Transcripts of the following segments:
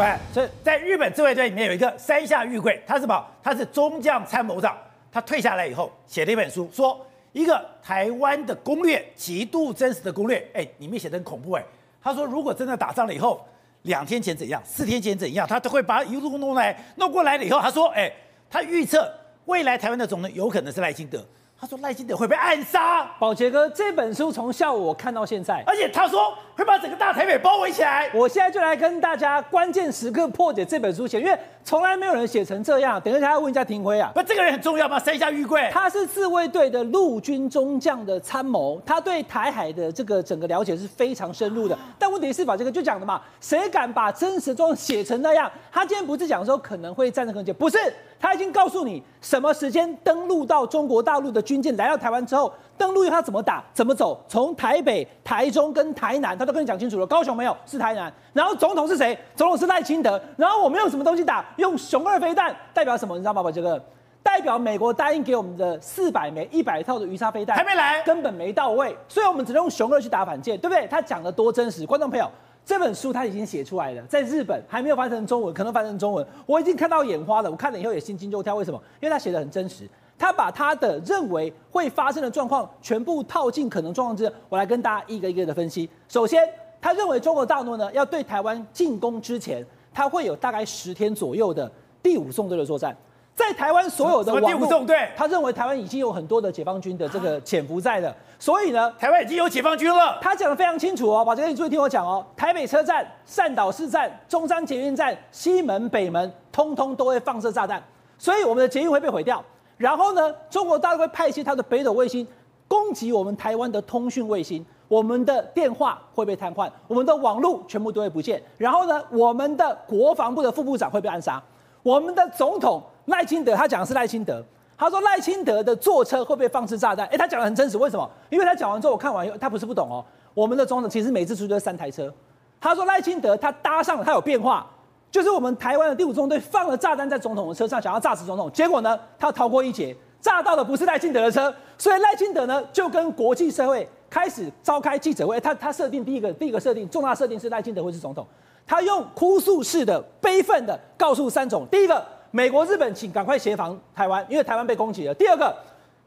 喂，所以在日本自卫队里面有一个山下裕贵，他是什么？他是中将参谋长。他退下来以后写了一本书，说一个台湾的攻略，极度真实的攻略。哎，里面写的很恐怖哎。他说如果真的打仗了以后，两天前怎样，四天前怎样，他都会把一路弄来弄过来了以后，他说，哎，他预测未来台湾的总统有可能是赖清德。他说赖清德会被暗杀。宝杰哥，这本书从下午我看到现在，而且他说会把整个大台北包围起来。我现在就来跟大家关键时刻破解这本书写，因为从来没有人写成这样。等一下要问一下廷辉啊，不，这个人很重要吗？山下玉贵，他是自卫队的陆军中将的参谋，他对台海的这个整个了解是非常深入的。但问题是，宝杰哥就讲的嘛，谁敢把真实状况写成那样？他今天不是讲说可能会战争很久，不是。他已经告诉你什么时间登陆到中国大陆的军舰来到台湾之后，登陆以后他怎么打、怎么走，从台北、台中跟台南，他都跟你讲清楚了。高雄没有，是台南。然后总统是谁？总统是赖清德。然后我们用什么东西打？用熊二飞弹，代表什么？你知道吗？这个代表美国答应给我们的四百枚、一百套的鱼叉飞弹还没来，根本没到位，所以我们只能用熊二去打反舰，对不对？他讲的多真实，观众朋友。这本书他已经写出来了，在日本还没有翻成中文，可能翻成中文，我已经看到眼花了。我看了以后也心惊肉跳，为什么？因为他写的很真实，他把他的认为会发生的状况全部套进可能状况之。我来跟大家一个一个的分析。首先，他认为中国大陆呢要对台湾进攻之前，他会有大概十天左右的第五纵队的作战。在台湾所有的网络，他认为台湾已经有很多的解放军的这个潜伏在了，所以呢，台湾已经有解放军了。他讲的非常清楚哦，宝杰哥，你注意听我讲哦，台北车站、善导市站、中山捷运站、西门、北门，通通都会放射炸弹，所以我们的捷运会被毁掉。然后呢，中国大陆会派一些它的北斗卫星攻击我们台湾的通讯卫星，我们的电话会被瘫痪，我们的网络全部都会不见。然后呢，我们的国防部的副部长会被暗杀，我们的总统。赖清德，他讲的是赖清德。他说赖清德的坐车会被放置炸弹。哎，他讲的很真实，为什么？因为他讲完之后，我看完以后，他不是不懂哦。我们的总统其实每次出去都是三台车。他说赖清德他搭上了，他有变化，就是我们台湾的第五中队放了炸弹在总统的车上，想要炸死总统。结果呢，他逃过一劫，炸到的不是赖清德的车。所以赖清德呢，就跟国际社会开始召开记者会。他他设定第一个第一个设定重大设定是赖清德会是总统。他用哭诉式的悲愤的告诉三种，第一个。美国、日本，请赶快协防台湾，因为台湾被攻击了。第二个，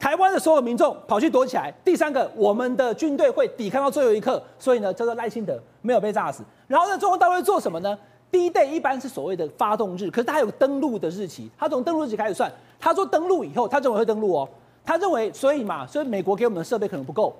台湾的所有民众跑去躲起来。第三个，我们的军队会抵抗到最后一刻。所以呢，叫做赖清德没有被炸死。然后呢，中国大陆会做什么呢？D-Day 一般是所谓的发动日，可是他还有登陆的日期。他从登陆日期开始算。他说登陆以后，他认为会登陆哦。他认为，所以嘛，所以美国给我们的设备可能不够。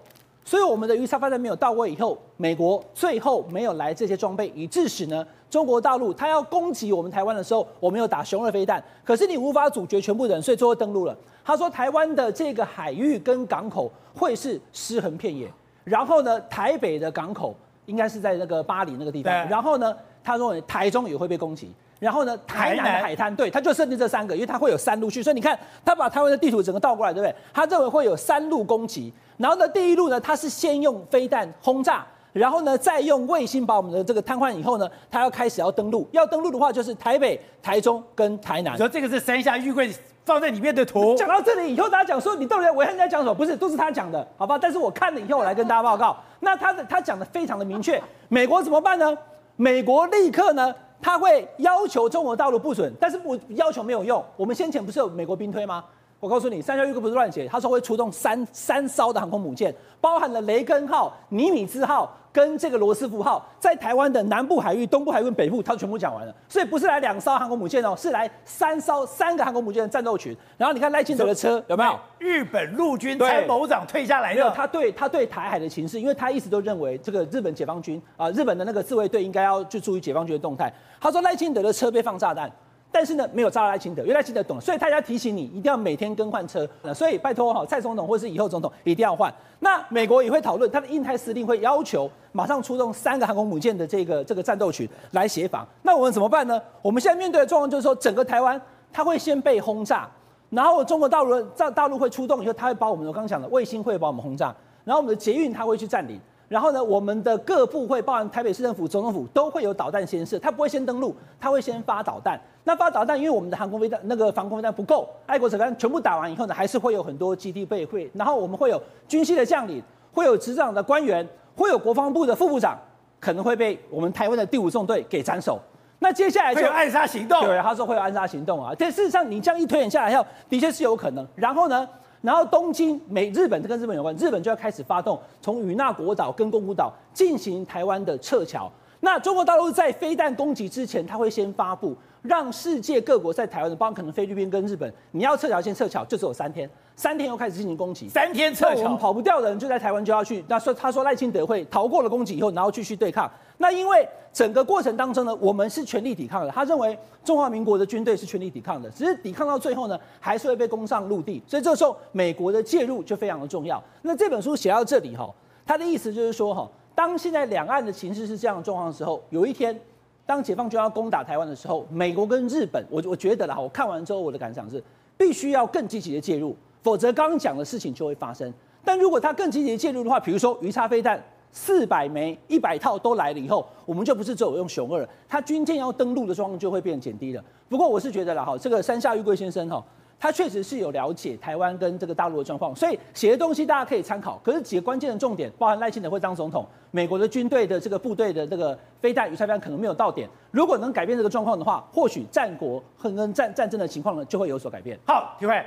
所以我们的鱼叉发弹没有到位以后，美国最后没有来这些装备，以致使呢，中国大陆他要攻击我们台湾的时候，我们有打熊二飞弹，可是你无法阻绝全部人，所以最后登陆了。他说台湾的这个海域跟港口会是尸横遍野，然后呢，台北的港口应该是在那个巴黎那个地方，然后呢，他认为台中也会被攻击。然后呢，台南的海滩，对，他就设定这三个，因为他会有三路去，所以你看，他把台湾的地图整个倒过来，对不对？他认为会有三路攻击。然后呢，第一路呢，他是先用飞弹轰炸，然后呢，再用卫星把我们的这个瘫痪以后呢，他要开始要登陆。要登陆的话，就是台北、台中跟台南。说这个是山下玉桂放在里面的图。讲到这里以后，大家讲说你到底在维汉在讲什么？不是，都是他讲的，好吧？但是我看了以后，我来跟大家报告。那他的他讲的非常的明确，美国怎么办呢？美国立刻呢？他会要求中国大陆不准，但是不要求没有用。我们先前不是有美国兵推吗？我告诉你，山下裕贵不是乱写，他说会出动三三艘的航空母舰，包含了雷根号、尼米兹号跟这个罗斯福号，在台湾的南部海域、东部海域北部，他全部讲完了。所以不是来两艘航空母舰哦，是来三艘三个航空母舰的战斗群。然后你看赖清德的车有没有？日本陆军参谋长退下来了。他对他对台海的情势，因为他一直都认为这个日本解放军啊，日本的那个自卫队应该要去注意解放军的动态。他说赖清德的车被放炸弹。但是呢，没有炸到赖清德，因为赖清德懂，所以他要提醒你一定要每天更换车。所以拜托哈，蔡总统或是以后总统一定要换。那美国也会讨论，他的印太司令会要求马上出动三个航空母舰的这个这个战斗群来协防。那我们怎么办呢？我们现在面对的状况就是说，整个台湾它会先被轰炸，然后中国大陆在大陆会出动以后，他会把我们我刚刚讲的卫星会把我们轰炸，然后我们的捷运他会去占领。然后呢，我们的各部会，包含台北市政府、总统府，都会有导弹先射。他不会先登陆，他会先发导弹。那发导弹，因为我们的航空飞弹那个防空飞弹不够，爱国者弹全部打完以后呢，还是会有很多基地被会。然后我们会有军系的将领，会有执掌的官员，会有国防部的副部长，可能会被我们台湾的第五纵队给斩首。那接下来就会有暗杀行动。对，他说会有暗杀行动啊。但事实上，你这样一推演下来后，的确是有可能。然后呢，然后东京美日本跟日本有关，日本就要开始发动从与那国岛跟宫古岛进行台湾的撤侨。那中国大陆在飞弹攻击之前，他会先发布。让世界各国在台湾的，包括可能菲律宾跟日本，你要撤侨先撤侨，就只有三天，三天又开始进行攻击，三天撤侨，我们跑不掉的人就在台湾就要去。那说他说赖清德会逃过了攻击以后，然后继续对抗。那因为整个过程当中呢，我们是全力抵抗的。他认为中华民国的军队是全力抵抗的，只是抵抗到最后呢，还是会被攻上陆地。所以这个时候美国的介入就非常的重要。那这本书写到这里哈，他的意思就是说哈，当现在两岸的情势是这样的状况的时候，有一天。当解放军要攻打台湾的时候，美国跟日本，我我觉得啦，我看完之后我的感想是，必须要更积极的介入，否则刚刚讲的事情就会发生。但如果他更积极介入的话，比如说鱼叉飞弹四百枚、一百套都来了以后，我们就不是只有用熊二，他军舰要登陆的状况就会变减低了。不过我是觉得啦，哈，这个山下玉贵先生哈。他确实是有了解台湾跟这个大陆的状况，所以写的东西大家可以参考。可是几个关键的重点，包含赖清德会当总统，美国的军队的这个部队的这个飞弹、鱼叉飞弹可能没有到点。如果能改变这个状况的话，或许战国和跟战战争的情况呢就会有所改变。好，体会，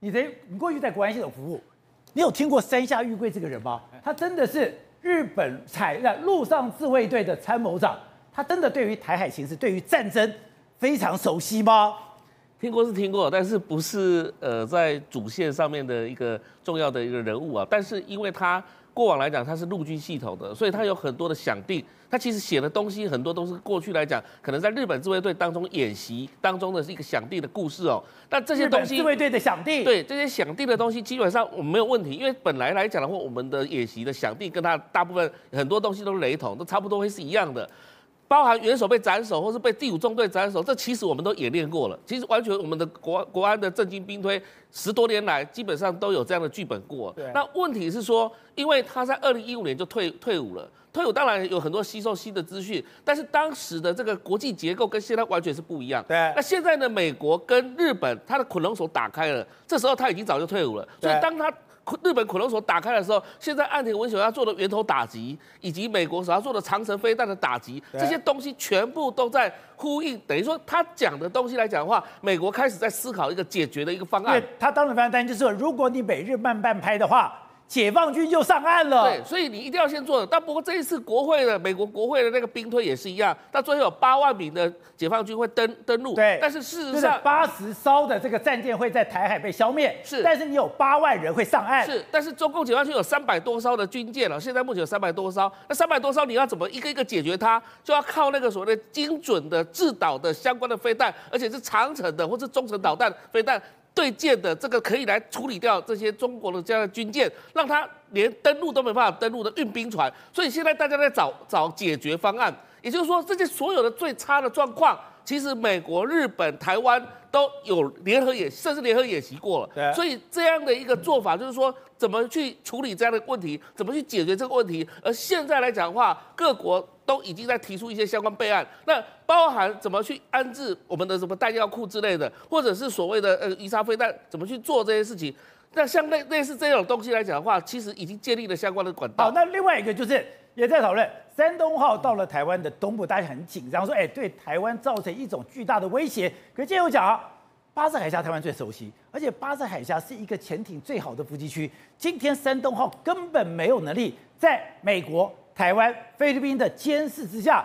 你的你过去在国安系统服务，你有听过山下玉贵这个人吗？他真的是日本采在陆上自卫队的参谋长，他真的对于台海形势、对于战争非常熟悉吗？听过是听过，但是不是呃在主线上面的一个重要的一个人物啊。但是因为他过往来讲它是陆军系统的，所以它有很多的想定。它其实写的东西很多都是过去来讲可能在日本自卫队当中演习当中的是一个想定的故事哦。但这些东西自卫队的想定，对这些想定的东西基本上我们没有问题，因为本来来讲的话，我们的演习的想定跟它大部分很多东西都是雷同，都差不多会是一样的。包含元首被斩首，或是被第五纵队斩首，这其实我们都演练过了。其实完全我们的国国安的政经兵推十多年来，基本上都有这样的剧本过。对。那问题是说，因为他在二零一五年就退退伍了，退伍当然有很多吸收新的资讯，但是当时的这个国际结构跟现在完全是不一样。对。那现在呢，美国跟日本，他的捆龙锁打开了，这时候他已经早就退伍了。所以当他。日本恐龙所打开的时候，现在岸田文雄要做的源头打击，以及美国所要做的长城飞弹的打击，这些东西全部都在呼应。等于说，他讲的东西来讲的话，美国开始在思考一个解决的一个方案。他当时非常担心，就是说，如果你美日慢半拍的话。解放军就上岸了，对，所以你一定要先做的。但不过这一次国会的美国国会的那个兵推也是一样，到最后有八万名的解放军会登登陆。对，但是事实上八十艘的这个战舰会在台海被消灭。是，但是你有八万人会上岸。是，但是中共解放军有三百多艘的军舰了，现在目前有三百多艘。那三百多艘你要怎么一个一个解决它？就要靠那个所谓的精准的制导的相关的飞弹，而且是长程的或是中程导弹飞弹。对舰的这个可以来处理掉这些中国的这样的军舰，让它连登陆都没办法登陆的运兵船，所以现在大家在找找解决方案。也就是说，这些所有的最差的状况，其实美国、日本、台湾都有联合演，甚至联合演习过了。所以这样的一个做法，就是说怎么去处理这样的问题，怎么去解决这个问题。而现在来讲的话，各国。都已经在提出一些相关备案，那包含怎么去安置我们的什么弹药库之类的，或者是所谓的呃鱼叉飞弹怎么去做这些事情。那像类类似这种东西来讲的话，其实已经建立了相关的管道。好，那另外一个就是也在讨论山东号到了台湾的东部，大家很紧张，说哎对台湾造成一种巨大的威胁。可是今天有讲啊，巴士海峡台湾最熟悉，而且巴士海峡是一个潜艇最好的伏击区。今天山东号根本没有能力在美国。台湾、菲律宾的监视之下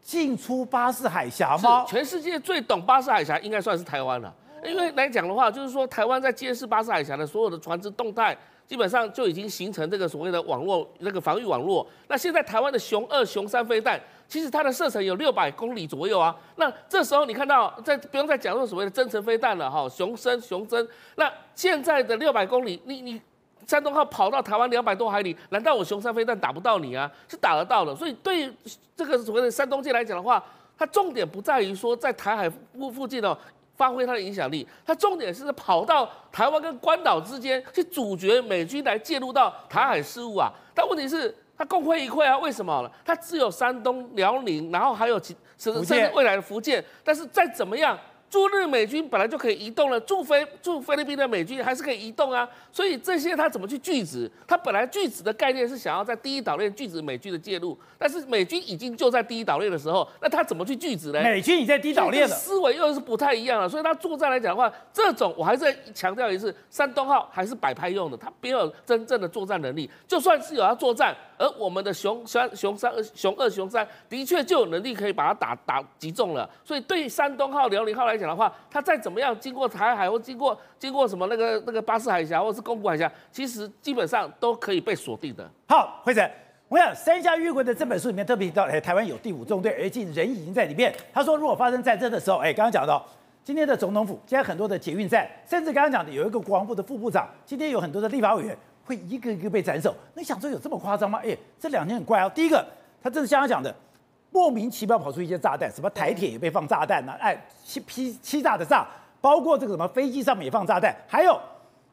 进出巴士海峡吗？全世界最懂巴士海峡应该算是台湾了，因为来讲的话，就是说台湾在监视巴士海峡的所有的船只动态，基本上就已经形成这个所谓的网络那个防御网络。那现在台湾的雄二、雄三飞弹，其实它的射程有六百公里左右啊。那这时候你看到，在不用再讲说所谓的增程飞弹了哈，雄升、雄增。那现在的六百公里，你你。山东号跑到台湾两百多海里，难道我雄三飞弹打不到你啊？是打得到的。所以对这个所谓的山东舰来讲的话，它重点不在于说在台海附附近哦发挥它的影响力，它重点是跑到台湾跟关岛之间去阻绝美军来介入到台海事务啊。但问题是它功亏一篑啊，为什么呢？它只有山东、辽宁，然后还有其甚至未来的福建，但是再怎么样。驻日美军本来就可以移动了，驻菲驻菲律宾的美军还是可以移动啊。所以这些他怎么去拒止？他本来拒止的概念是想要在第一岛链拒止美军的介入，但是美军已经就在第一岛链的时候，那他怎么去拒止呢？美军已在第一岛链了，思维又是不太一样了。所以他作战来讲的话，这种我还是强调一次，山东号还是摆拍用的，他没有真正的作战能力。就算是有要作战，而我们的熊三、熊三、熊二、熊三的确就有能力可以把它打打击中了。所以对山东号、辽宁号来讲讲的话，它再怎么样经过台海或经过经过什么那个那个巴士海峡或是宫古海峡，其实基本上都可以被锁定的。好，辉诚，我想山下裕贵的这本书里面特别提到，哎，台湾有第五纵队，而且人已经在里面。他说，如果发生战争的时候，哎，刚刚讲到今天的总统府，现在很多的捷运站，甚至刚刚讲的有一个国防部的副部长，今天有很多的立法委员会一个一个被斩首。你想说有这么夸张吗？哎，这两天很怪哦。第一个，他这是像他讲的。莫名其妙跑出一些炸弹，什么台铁也被放炸弹呢、哎，欺欺欺诈的诈，包括这个什么飞机上面也放炸弹，还有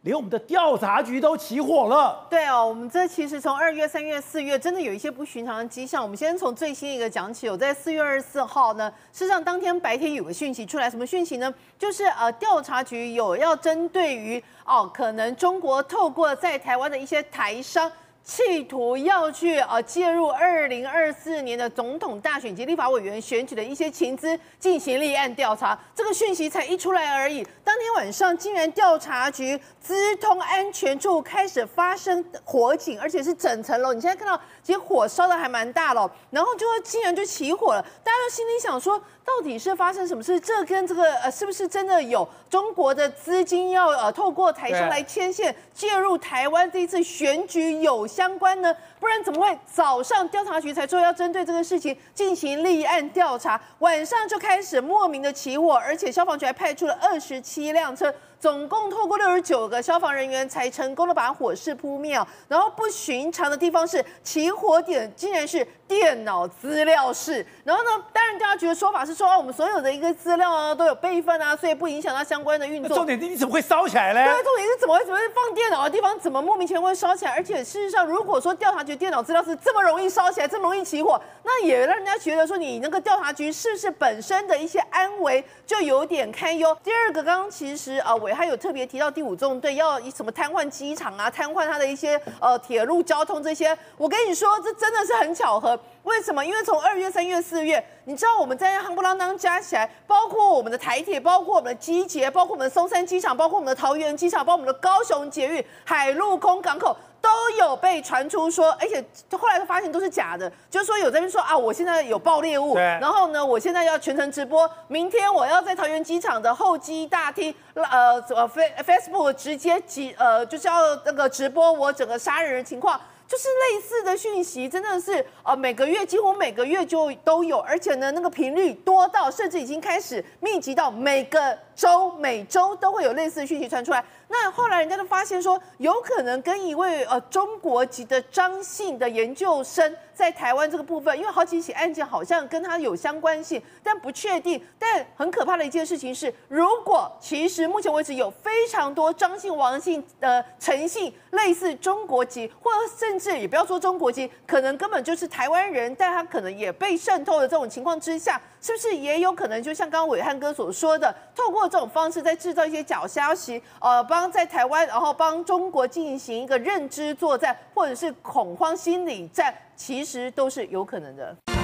连我们的调查局都起火了。对哦，我们这其实从二月、三月、四月，真的有一些不寻常的迹象。我们先从最新一个讲起。有在四月二十四号呢，事实上当天白天有个讯息出来，什么讯息呢？就是呃，调查局有要针对于哦，可能中国透过在台湾的一些台商。企图要去呃介入二零二四年的总统大选及立法委员选举的一些情资进行立案调查，这个讯息才一出来而已。当天晚上，竟然调查局资通安全处开始发生火警，而且是整层楼。你现在看到，其实火烧的还蛮大了，然后就竟然就起火了。大家都心里想说，到底是发生什么事？这跟这个呃，是不是真的有中国的资金要呃透过台商来牵线介入台湾这一次选举有相关呢？不然怎么会早上调查局才说要针对这个事情进行立案调查，晚上就开始莫名的起火，而且消防局还派出了二十七辆车。总共透过六十九个消防人员才成功的把火势扑灭。然后不寻常的地方是起火点竟然是电脑资料室。然后呢，当然调查局的说法是说，我们所有的一个资料啊都有备份啊，所以不影响到相关的运作。重点是你怎么会烧起来呢？对，重点是怎么会怎么会放电脑的地方怎么莫名其妙会烧起来？而且事实上，如果说调查局电脑资料是这么容易烧起来，这么容易起火，那也让人家觉得说你那个调查局是不是本身的一些安危就有点堪忧？第二个，刚刚其实啊，我。他有特别提到第五纵队要以什么瘫痪机场啊，瘫痪他的一些呃铁路交通这些。我跟你说，这真的是很巧合。为什么？因为从二月、三月、四月，你知道我们在夯不啷当加起来，包括我们的台铁，包括我们的机捷，包括我们的松山机场，包括我们的桃园机场，包括我们的高雄捷运、海陆空港口。都有被传出说，而且后来都发现都是假的，就是说有这边说啊，我现在有爆裂物，然后呢，我现在要全程直播，明天我要在桃园机场的候机大厅，呃，呃，Facebook 直接直呃，就是要那个直播我整个杀人的情况。就是类似的讯息，真的是呃每个月几乎每个月就都有，而且呢那个频率多到甚至已经开始密集到每个周每周都会有类似的讯息传出来。那后来人家就发现说，有可能跟一位呃中国籍的张姓的研究生在台湾这个部分，因为好几起案件好像跟他有相关性，但不确定。但很可怕的一件事情是，如果其实目前为止有非常多张姓、王姓、呃陈姓类似中国籍，或甚至也不要说中国籍，可能根本就是台湾人，但他可能也被渗透的这种情况之下，是不是也有可能就像刚刚伟汉哥所说的，透过这种方式在制造一些假消息，呃，帮在台湾，然后帮中国进行一个认知作战，或者是恐慌心理战，其实都是有可能的。